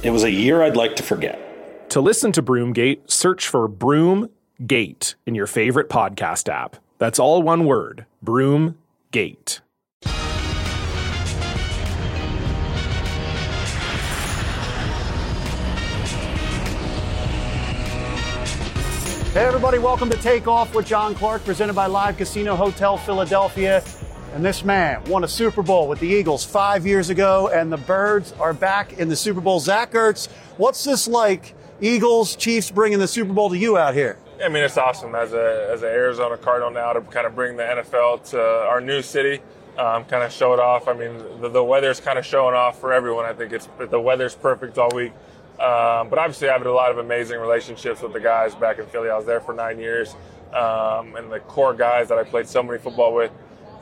It was a year I'd like to forget. To listen to Broomgate, search for Broomgate in your favorite podcast app. That's all one word Broomgate. Hey, everybody, welcome to Take Off with John Clark, presented by Live Casino Hotel Philadelphia. And this man won a Super Bowl with the Eagles five years ago, and the Birds are back in the Super Bowl. Zach Ertz, what's this like? Eagles, Chiefs bringing the Super Bowl to you out here? I mean, it's awesome as a as an Arizona Cardinal now to kind of bring the NFL to our new city, um, kind of show it off. I mean, the, the weather's kind of showing off for everyone. I think it's the weather's perfect all week. Um, but obviously, I have a lot of amazing relationships with the guys back in Philly. I was there for nine years, um, and the core guys that I played so many football with,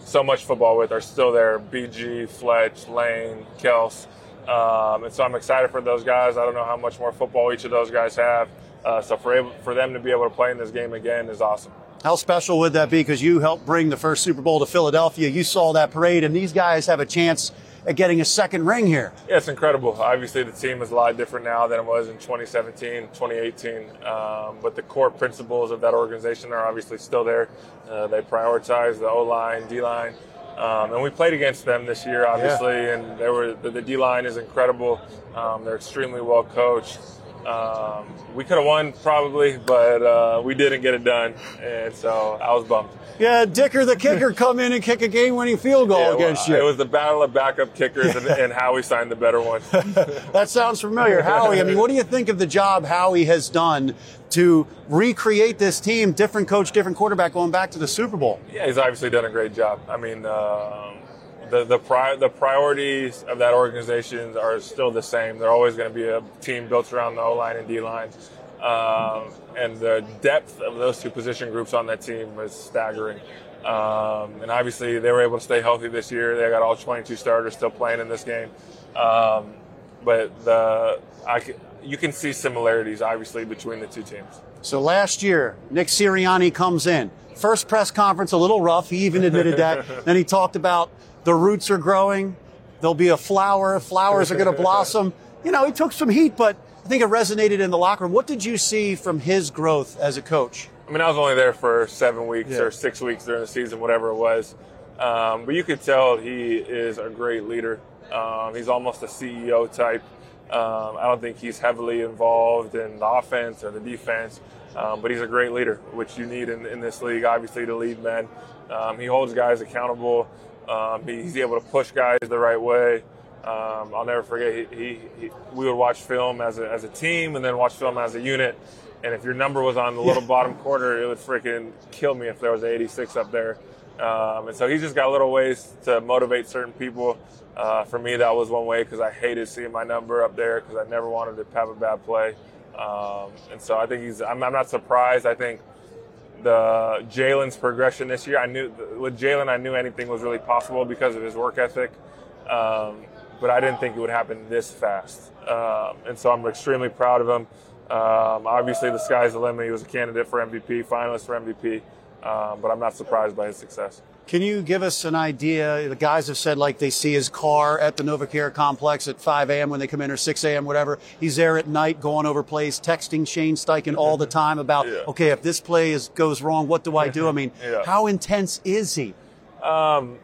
so much football with, are still there. BG, Fletch, Lane, Kels, um, and so I'm excited for those guys. I don't know how much more football each of those guys have, uh, so for able, for them to be able to play in this game again is awesome. How special would that be? Because you helped bring the first Super Bowl to Philadelphia. You saw that parade, and these guys have a chance at getting a second ring here. Yeah, it's incredible. Obviously, the team is a lot different now than it was in 2017, 2018. Um, but the core principles of that organization are obviously still there. Uh, they prioritize the O line, D line. Um, and we played against them this year, obviously, yeah. and they were the, the D line is incredible. Um, they're extremely well coached. Um, we could have won probably, but uh, we didn't get it done, and so I was bummed. Yeah, Dicker the kicker come in and kick a game-winning field goal Yeah, well, against you. It was the battle of backup kickers, and, and Howie signed the better one. that sounds familiar, Howie. I mean, what do you think of the job Howie has done to recreate this team, different coach, different quarterback, going back to the Super Bowl? Yeah, he's obviously done a great job. I mean. Um, the the, pri- the priorities of that organization are still the same. They're always going to be a team built around the O line and D line, um, and the depth of those two position groups on that team is staggering. Um, and obviously, they were able to stay healthy this year. They got all 22 starters still playing in this game. Um, but the I, you can see similarities, obviously, between the two teams. So last year, Nick Sirianni comes in. First press conference, a little rough. He even admitted that. then he talked about the roots are growing. There'll be a flower. Flowers are going to blossom. You know, he took some heat, but I think it resonated in the locker room. What did you see from his growth as a coach? I mean, I was only there for seven weeks yeah. or six weeks during the season, whatever it was. Um, but you could tell he is a great leader. Um, he's almost a CEO type. Um, I don't think he's heavily involved in the offense or the defense, um, but he's a great leader, which you need in, in this league, obviously, to lead men. Um, he holds guys accountable. Um, he's able to push guys the right way. Um, I'll never forget. He, he, he, we would watch film as a, as a team and then watch film as a unit. And if your number was on the little bottom corner, it would freaking kill me if there was an 86 up there. Um, and so he's just got little ways to motivate certain people. Uh, for me, that was one way because I hated seeing my number up there because I never wanted to have a bad play. Um, and so I think he's. I'm, I'm not surprised. I think the Jalen's progression this year. I knew with Jalen, I knew anything was really possible because of his work ethic, um, but I didn't think it would happen this fast. Um, and so I'm extremely proud of him. Um, obviously, the sky's the limit. He was a candidate for MVP, finalist for MVP, um, but I'm not surprised by his success. Can you give us an idea? The guys have said like they see his car at the NovaCare complex at 5 a.m. when they come in or 6 a.m. whatever. He's there at night going over plays, texting Shane Steichen all the time about, Yeah. okay, if this play is, goes wrong, what do I do? I mean, Yeah. how intense is he? Um,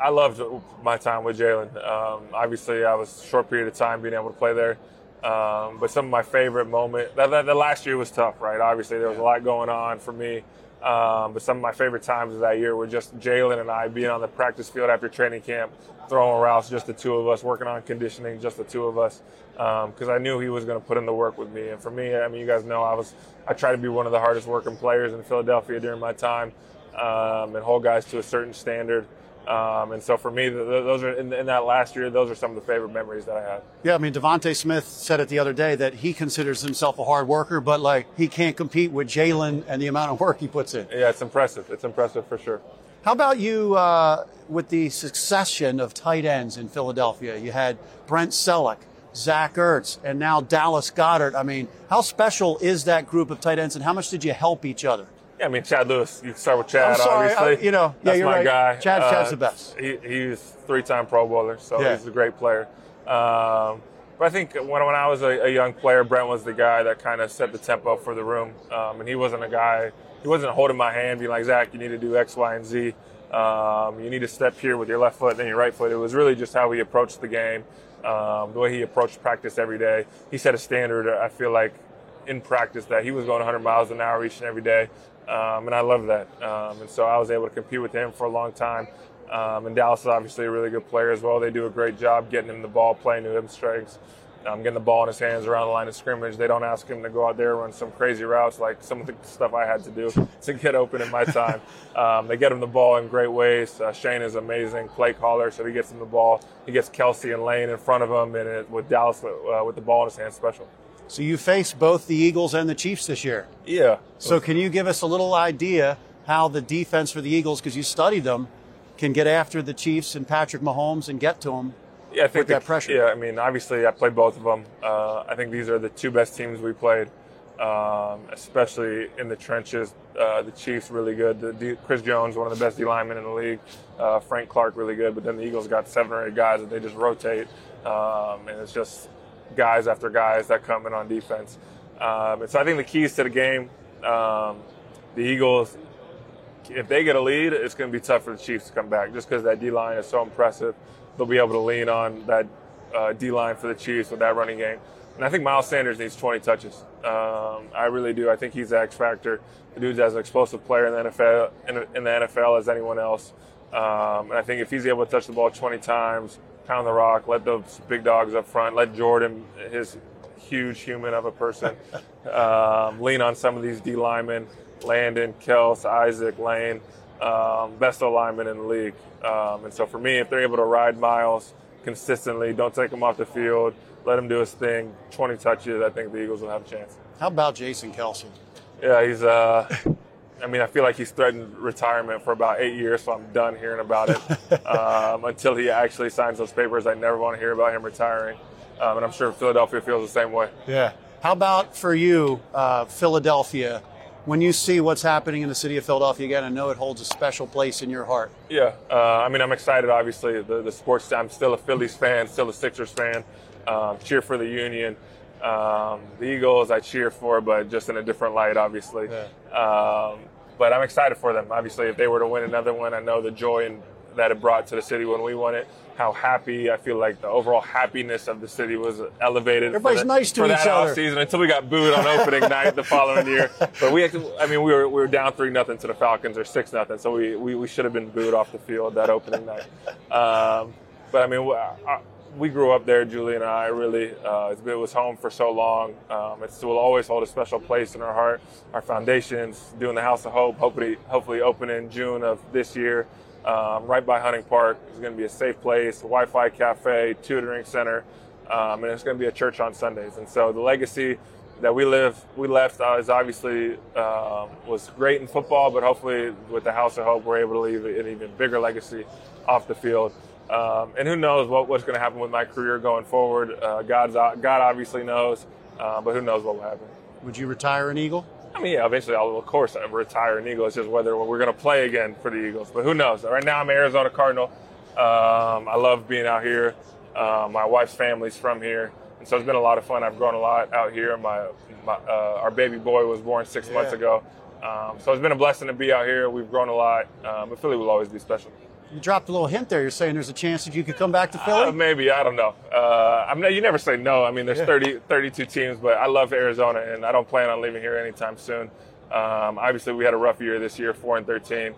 I loved my time with Jalen. Um, obviously, I was a short period of time being able to play there. Um, but some of my favorite moment, that, that, the last year was tough, right? Obviously, there was a lot going on for me. Um, but some of my favorite times of that year were just Jalen and I being on the practice field after training camp, throwing routes, just the two of us, working on conditioning, just the two of us, because um, I knew he was going to put in the work with me. And for me, I mean, you guys know I was, I tried to be one of the hardest working players in Philadelphia during my time, um, and hold guys to a certain standard. Um, and so for me, those are in, in, that last year. Those are some of the favorite memories that I have. Yeah, I mean, DeVonta Smith said it the other day that he considers himself a hard worker, but like he can't compete with Jalen and the amount of work he puts in. Yeah, it's impressive. It's impressive for sure. How about you uh, with the succession of tight ends in Philadelphia? You had Brent Celek, Zach Ertz, and now Dallas Goedert. I mean, how special is that group of tight ends, and how much did you help each other? Yeah, I mean Chad Lewis. You can start with Chad. Sorry, obviously, I, you know, yeah, that's you're my right. guy. Chad, Chad's uh, the best. He, he's three-time Pro Bowler, so Yeah. he's a great player. Um, but I think when, when I was a, a young player, Brent was the guy that kind of set the tempo for the room, um, and he wasn't a guy. He wasn't holding my hand, being like Zach, you need to do X, Y, and Z. Um, you need to step here with your left foot, then your right foot. It was really just how he approached the game, um, the way he approached practice every day. He set a standard. I feel like in practice that he was going 100 miles an hour each and every day, um, and I love that. Um, and so I was able to compete with him for a long time. Um, and Dallas is obviously a really good player as well. They do a great job getting him the ball, playing to his strengths, um, getting the ball in his hands around the line of scrimmage. They don't ask him to go out there and run some crazy routes like some of the stuff I had to do to get open in my time. um, they get him the ball in great ways. Uh, Shane is amazing play caller, so he gets him the ball. He gets Kelce and Lane in front of him, and it, with Dallas uh, with the ball in his hands, special. So you face both the Eagles and the Chiefs this year. Yeah. So can you give us a little idea how the defense for the Eagles, because you studied them, can get after the Chiefs and Patrick Mahomes and get to them? Yeah, I think with that pressure. Yeah, I mean, obviously, I played both of them. Uh, I think these are the two best teams we played, um, especially in the trenches. Uh, the Chiefs really good. The, D, Chris Jones, one of the best D linemen in the league. Uh, Frank Clark, really good. But then the Eagles got seven or eight guys that they just rotate, um, and it's just guys after guys that come in on defense. Um, and so I think the keys to the game, um, the Eagles if they get a lead, it's going to be tough for the Chiefs to come back just because that D line is so impressive. They'll be able to lean on that uh, D line for the Chiefs with that running game. And I think Miles Sanders needs 20 touches. Um, I really do. I think he's the X factor. The dude's as an explosive player in the NFL, in, in the NFL as anyone else. Um, and I think if he's able to touch the ball 20 times, pound the rock, let those big dogs up front, let Jordan, his huge human of a person, um, lean on some of these D linemen, Landon, Kels, Isaac, Lane, um, best O linemen in the league. Um, and so for me, if they're able to ride Miles consistently, don't take him off the field, let him do his thing, 20 touches, I think the Eagles will have a chance. How about Jason Kelce? Yeah, he's. Uh, I mean, I feel like he's threatened retirement for about eight years, so I'm done hearing about it um, until he actually signs those papers. I never want to hear about him retiring, um, and I'm sure Philadelphia feels the same way. Yeah. How about for you, uh, Philadelphia? When you see what's happening in the city of Philadelphia again, I know it holds a special place in your heart. Yeah, uh, I mean, I'm excited. Obviously, the the sports. I'm still a Phillies fan, still a Sixers fan. Um, cheer for the Union. Um, the Eagles, I cheer for, but just in a different light, obviously. Um, but I'm excited for them. Obviously, if they were to win another one, I know the joy and that it brought to the city when we won it. How happy I feel like the overall happiness of the city was elevated. Everybody's for the, nice to for each that other. Season until we got booed on opening night the following year. But we, I mean, we were we were down three nothing to the Falcons or six nothing, so we, we, we should have been booed off the field that opening night. Um, but I mean, I, we grew up there, Julie and I. Really, uh, it was home for so long. Um, it will always hold a special place in our heart. Our foundations, doing the House of Hope, hopefully hopefully open in June of this year um, right by Hunting Park. It's going to be a safe place, a Wi-Fi cafe, tutoring center, um, and it's going to be a church on Sundays. And so the legacy that we live, we left uh, is obviously um, was great in football, but hopefully with the House of Hope, we're able to leave an even bigger legacy off the field. Um, and who knows what, what's going to happen with my career going forward? Uh, God's God obviously knows, uh, but who knows what will happen. Would you retire an Eagle? I mean, yeah, eventually I'll, of course, I retire an Eagle. It's just whether we're going to play again for the Eagles. But who knows? Right now, I'm an Arizona Cardinal. Um, I love being out here. Uh, my wife's family's from here. And so it's been a lot of fun. I've grown a lot out here. My, my uh, Our baby boy was born six Yeah. months ago. Um, so it's been a blessing to be out here. We've grown a lot. Um, but Philly will always be special. You dropped a little hint there. You're saying there's a chance that you could come back to Philly? Uh, maybe I don't know. Uh, I'm not, you never say no. I mean, there's 30, 32 teams, but I love Arizona, and I don't plan on leaving here anytime soon. Um, obviously, we had a rough year this year, four and 13,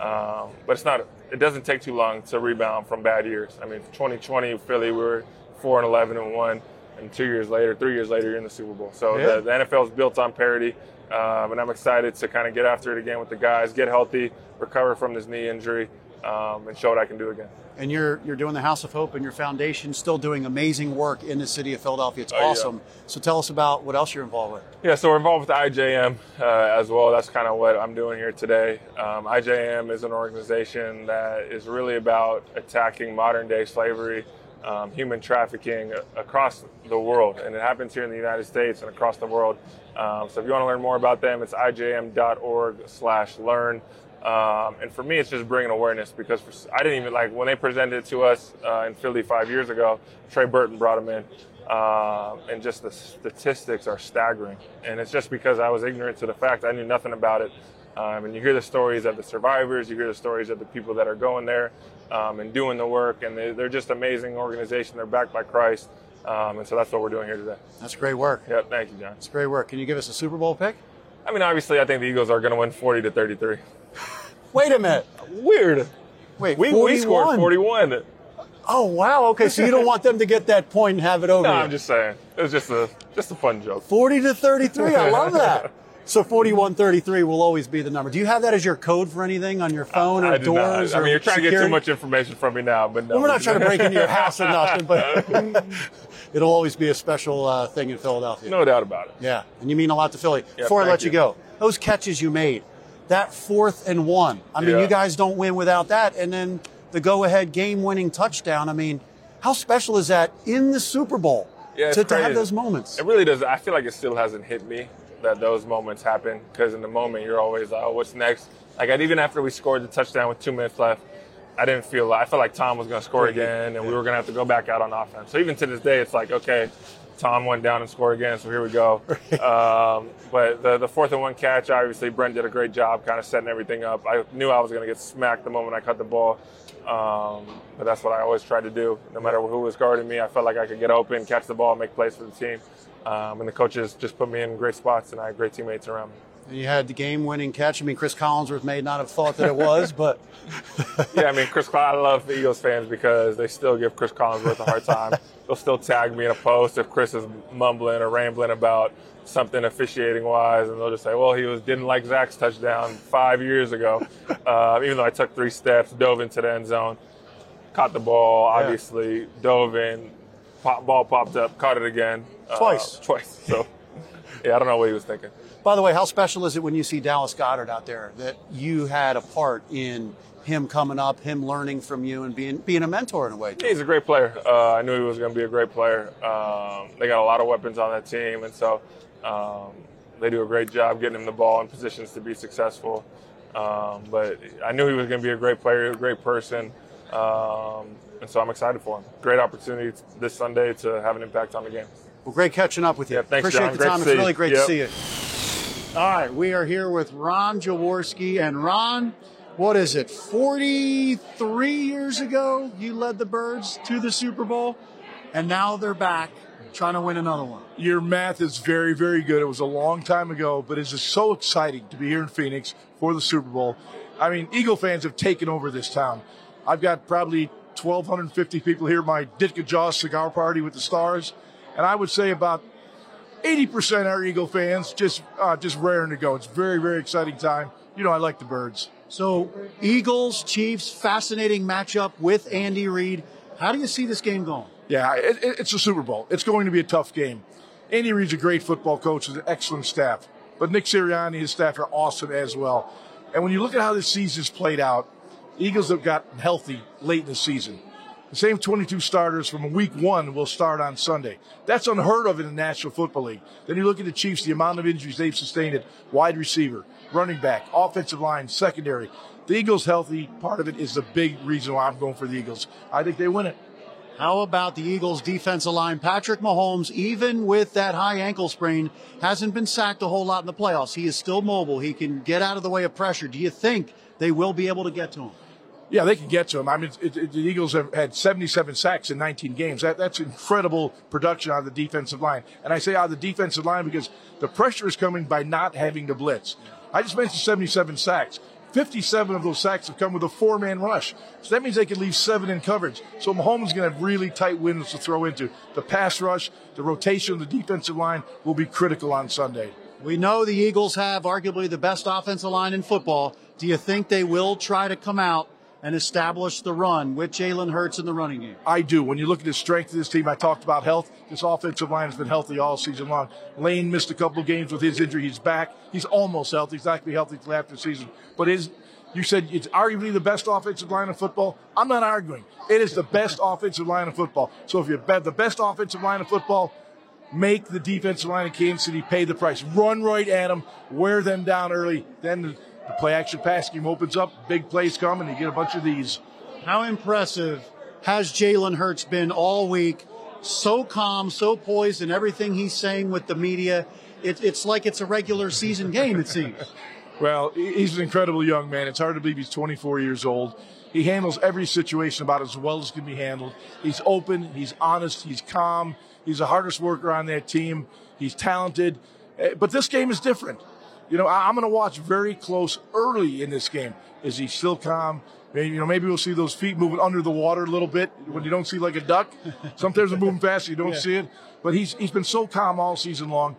um, but it's not. It doesn't take too long to rebound from bad years. I mean, 2020 Philly, we were four and 11 and one, and two years later, three years later, you're in the Super Bowl. So Yeah. the, the NFL is built on parity, um, and I'm excited to kind of get after it again with the guys, get healthy, recover from this knee injury, um, and show what I can do again. And you're you're doing the House of Hope and your foundation still doing amazing work in the city of Philadelphia. It's Oh, yeah. awesome. So tell us about what else you're involved with. Yeah, so we're involved with IJM uh, as well. That's kind of what I'm doing here today. Um, IJM is an organization that is really about attacking modern day slavery, um, human trafficking across the world. And it happens here in the United States and across the world. Um, so if you want to learn more about them, it's ijm.org slash learn. Um, and for me, it's just bringing awareness because for, I didn't even like when they presented it to us uh, in Philly five years ago. Trey Burton brought them in, um, and just the statistics are staggering. And it's just because I was ignorant to the fact I knew nothing about it. Um, and you hear the stories of the survivors, you hear the stories of the people that are going there um, and doing the work, and they, they're just amazing organization. They're backed by Christ, um, and so that's what we're doing here today. That's great work. Yep, thank you, John. It's great work. Can you give us a Super Bowl pick? I mean, obviously, I think the Eagles are going to win 40 to 33. Wait a minute. Weird. Wait, We, we scored 41. Oh wow. Okay, so you don't want them to get that point and have it over. No, you. I'm just saying. It was just a just a fun joke. 40 to 33. I love that. So 4133 will always be the number. Do you have that as your code for anything on your phone or I doors? not. I mean, you're trying to get too much information from me now, but no. Well, we're not trying to break into your house or nothing, but it'll always be a special uh, thing in Philadelphia. No doubt about it. Yeah, and you mean a lot to Philly. Yeah, Before I let you. you. go, those catches you made, that fourth and one. I mean, Yeah. you guys don't win without that, and then the go-ahead game-winning touchdown. I mean, how special is that in the Super Bowl Yeah, to, to have those moments? It really does. I feel like it still hasn't hit me that those moments happen because in the moment you're always like, oh, what's next? Like even after we scored the touchdown with two minutes left, I didn't feel. Like I felt like Tom was going to score again, and we were going to have to go back out on offense. So even to this day, it's like, okay, Tom went down and scored again, so here we go. um, but the, the fourth and one catch, obviously, Brent did a great job, kind of setting everything up. I knew I was going to get smacked the moment I cut the ball. Um, but that's what I always tried to do. No matter who was guarding me, I felt like I could get open, catch the ball, make plays for the team. Um, and the coaches just put me in great spots, and I had great teammates around me. And you had the game-winning catch. I mean, Cris Collinsworth may not have thought that it was, but yeah, I mean, Cris. I love the Eagles fans because they still give Cris Collinsworth a hard time. They'll still tag me in a post if Cris is mumbling or rambling about something officiating wise, and they'll just say, "Well, he was didn't like Zach's touchdown five years ago." Uh, even though I took three steps, dove into the end zone, caught the ball, obviously dove in, pop, ball popped up, caught it again uh, Twice. twice. So, yeah, I don't know what he was thinking. By the way, how special is it when you see Dallas Goedert out there that you had a part in him coming up, him learning from you, and being being a mentor in a way? Yeah, he's a great player. Uh, I knew he was going to be a great player. Um, they got a lot of weapons on that team, and so um, they do a great job getting him the ball in positions to be successful. Um, but I knew he was going to be a great player, a great person, um, and so I'm excited for him. Great opportunity this Sunday to have an impact on the game. Well, great catching up with you. Yeah, thanks, Appreciate John. the Great time. to It's see really you. great Yep. to see you. All right, we are here with Ron Jaworski. And Ron, what is it, 43 years ago you led the Birds to the Super Bowl, and now they're back trying to win another one. Your math is very, very good. It was a long time ago, but it's just so exciting to be here in Phoenix for the Super Bowl. I mean, Eagle fans have taken over this town. I've got probably 1,250 people here my Ditka Jaws cigar party with the stars, and I would say about 80% are Eagle fans, just uh, just raring to go. It's very, very exciting time. You know, I like the birds. So, Eagles, Chiefs, fascinating matchup with Andy Reid. How do you see this game going? Yeah, it- it's a Super Bowl. It's going to be a tough game. Andy Reid's a great football coach with an excellent staff, but Nick Sirianni and his staff are awesome as well. And when you look at how this season's played out, Eagles have gotten healthy late in the season. The same 22 starters from week one will start on Sunday. That's unheard of in the National Football League. Then you look at the Chiefs, the amount of injuries they've sustained at wide receiver, running back, offensive line, secondary. The Eagles healthy, part of it is the big reason why I'm going for the Eagles. I think they win it. How about the Eagles' defensive line? Patrick Mahomes, even with that high ankle sprain, hasn't been sacked a whole lot in the playoffs. He is still mobile. He can get out of the way of pressure. Do you think they will be able to get to him? Yeah, they can get to him. I mean, it, it, the Eagles have had 77 sacks in 19 games. That, that's incredible production on the defensive line. And I say on the defensive line because the pressure is coming by not having to blitz. I just mentioned 77 sacks. 57 of those sacks have come with a four man rush. So that means they could leave seven in coverage. So Mahomes is going to have really tight windows to throw into. The pass rush, the rotation of the defensive line will be critical on Sunday. We know the Eagles have arguably the best offensive line in football. Do you think they will try to come out and establish the run with Jalen Hurts in the running game? I do. When you look at the strength of this team, I talked about health. This offensive line has been healthy all season long. Lane missed a couple of games with his injury. He's back. He's almost healthy. He's not going to be healthy until after the season. But his, you said it's arguably the best offensive line in football. I'm not arguing. It is the best offensive line in football. So if you're the best offensive line in football, make the defensive line of Kansas City pay the price. Run right at them, wear them down early. Then the, play action pass game opens up, big plays come, and you get a bunch of these. How impressive has Jalen Hurts been all week? So calm, so poised in everything he's saying with the media. It, it's like it's a regular season game, it seems. well, he's an incredible young man. It's hard to believe he's 24 years old. He handles every situation about as well as can be handled. He's open, he's honest, he's calm. He's the hardest worker on that team. He's talented. Eh, but this game is different. You know, I'm going to watch very close early in this game. Is he still calm? Maybe, you know, maybe we'll see those feet moving under the water a little bit when you don't see like a duck. Sometimes they're moving fast, you don't yeah. see it. But he's he's been so calm all season long.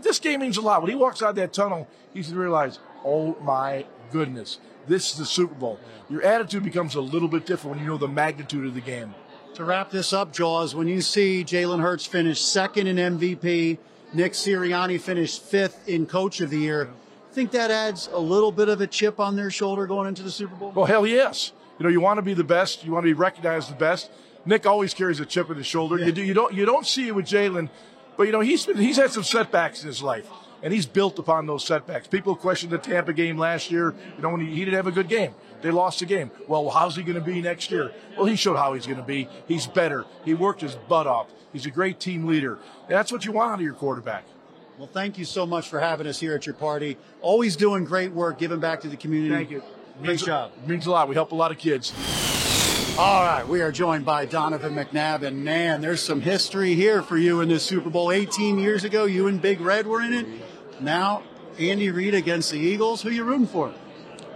This game means a lot. When he walks out that tunnel, he's to realize, oh my goodness, this is the Super Bowl. Your attitude becomes a little bit different when you know the magnitude of the game. To wrap this up, Jaws, when you see Jalen Hurts finish second in MVP, Nick Sirianni finished fifth in Coach of the Year, think that adds a little bit of a chip on their shoulder going into the Super Bowl? Well, hell yes. You know, you want to be the best. You want to be recognized the best. Nick always carries a chip on his shoulder. Yeah. You, do, you don't you don't see it with Jalen, but you know he's been, he's had some setbacks in his life, and he's built upon those setbacks. People questioned the Tampa game last year. You know when he, he didn't have a good game. They lost the game. Well, how's he going to be next year? Well, he showed how he's going to be. He's better. He worked his butt off. He's a great team leader. And that's what you want out of your quarterback. Well, thank you so much for having us here at your party. Always doing great work, giving back to the community. Thank you. Great means, job. Means a lot. We help a lot of kids. All right, we are joined by Donovan McNabb, and man, there's some history here for you in this Super Bowl. 18 years ago, you and Big Red were in it. Now, Andy Reid against the Eagles. Who you rooting for?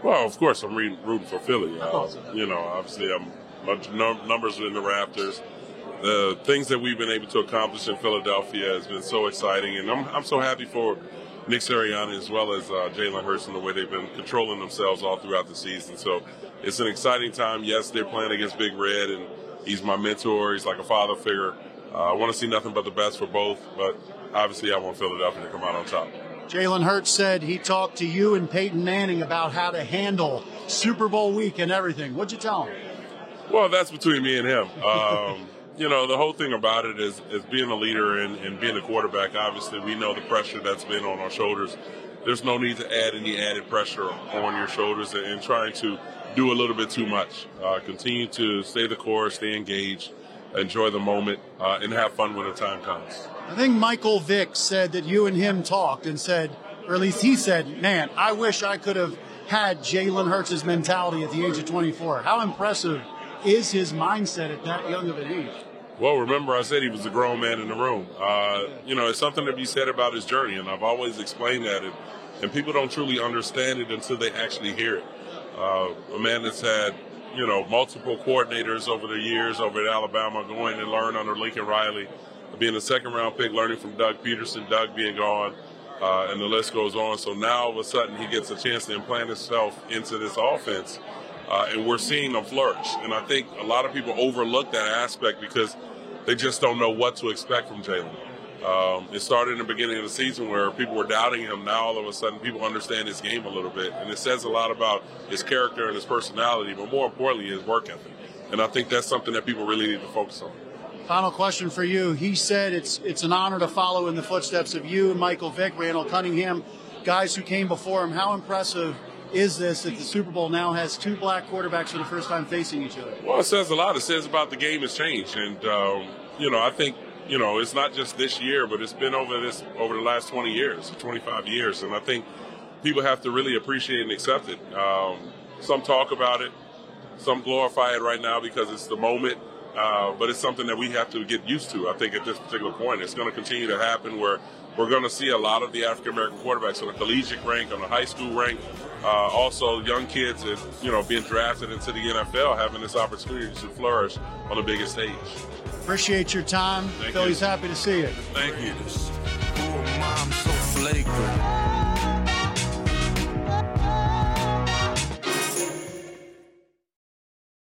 Well, of course, I'm rooting for Philly. Uh, you know, obviously, I'm numbers in the Raptors. The things that we've been able to accomplish in Philadelphia has been so exciting, and I'm, I'm so happy for Nick Sirianni as well as uh, Jalen Hurts and the way they've been controlling themselves all throughout the season. So it's an exciting time. Yes, they're playing against Big Red, and he's my mentor. He's like a father figure. Uh, I want to see nothing but the best for both, but obviously, I want Philadelphia to come out on top. Jalen Hurts said he talked to you and Peyton Manning about how to handle Super Bowl week and everything. What'd you tell him? Well, that's between me and him. Um, you know, the whole thing about it is, is being a leader and, and being a quarterback. Obviously, we know the pressure that's been on our shoulders. There's no need to add any added pressure on your shoulders and, and trying to do a little bit too much. Uh, continue to stay the course, stay engaged, enjoy the moment, uh, and have fun when the time comes. I think Michael Vick said that you and him talked and said, or at least he said, man, I wish I could have had Jalen Hurts' mentality at the age of 24. How impressive is his mindset at that young of an age? Well, remember I said he was a grown man in the room. Uh, you know, it's something to be said about his journey, and I've always explained that, and, and people don't truly understand it until they actually hear it. Uh, a man that's had, you know, multiple coordinators over the years over at Alabama, going and learn under Lincoln Riley, being a second round pick, learning from Doug Pederson, Doug being gone, uh, and the list goes on. So now all of a sudden he gets a chance to implant himself into this offense, uh, and we're seeing him flourish. And I think a lot of people overlook that aspect because they just don't know what to expect from Jalen. Um, it started in the beginning of the season where people were doubting him. Now all of a sudden people understand his game a little bit, and it says a lot about his character and his personality, but more importantly, his work ethic. And I think that's something that people really need to focus on. Final question for you. He said it's it's an honor to follow in the footsteps of you Michael Vick, Randall Cunningham, guys who came before him. How impressive is this that the Super Bowl now has two black quarterbacks for the first time facing each other? Well, it says a lot. It says about the game has changed, and um, you know I think you know it's not just this year, but it's been over this over the last 20 years, 25 years, and I think people have to really appreciate and accept it. Um, some talk about it, some glorify it right now because it's the moment. Uh, but it's something that we have to get used to. I think at this particular point, it's going to continue to happen where we're going to see a lot of the African American quarterbacks on the collegiate rank, on the high school rank, uh, also young kids that you know being drafted into the NFL having this opportunity to flourish on the biggest stage. Appreciate your time. Thank Philly's you. happy to see you. Thank you.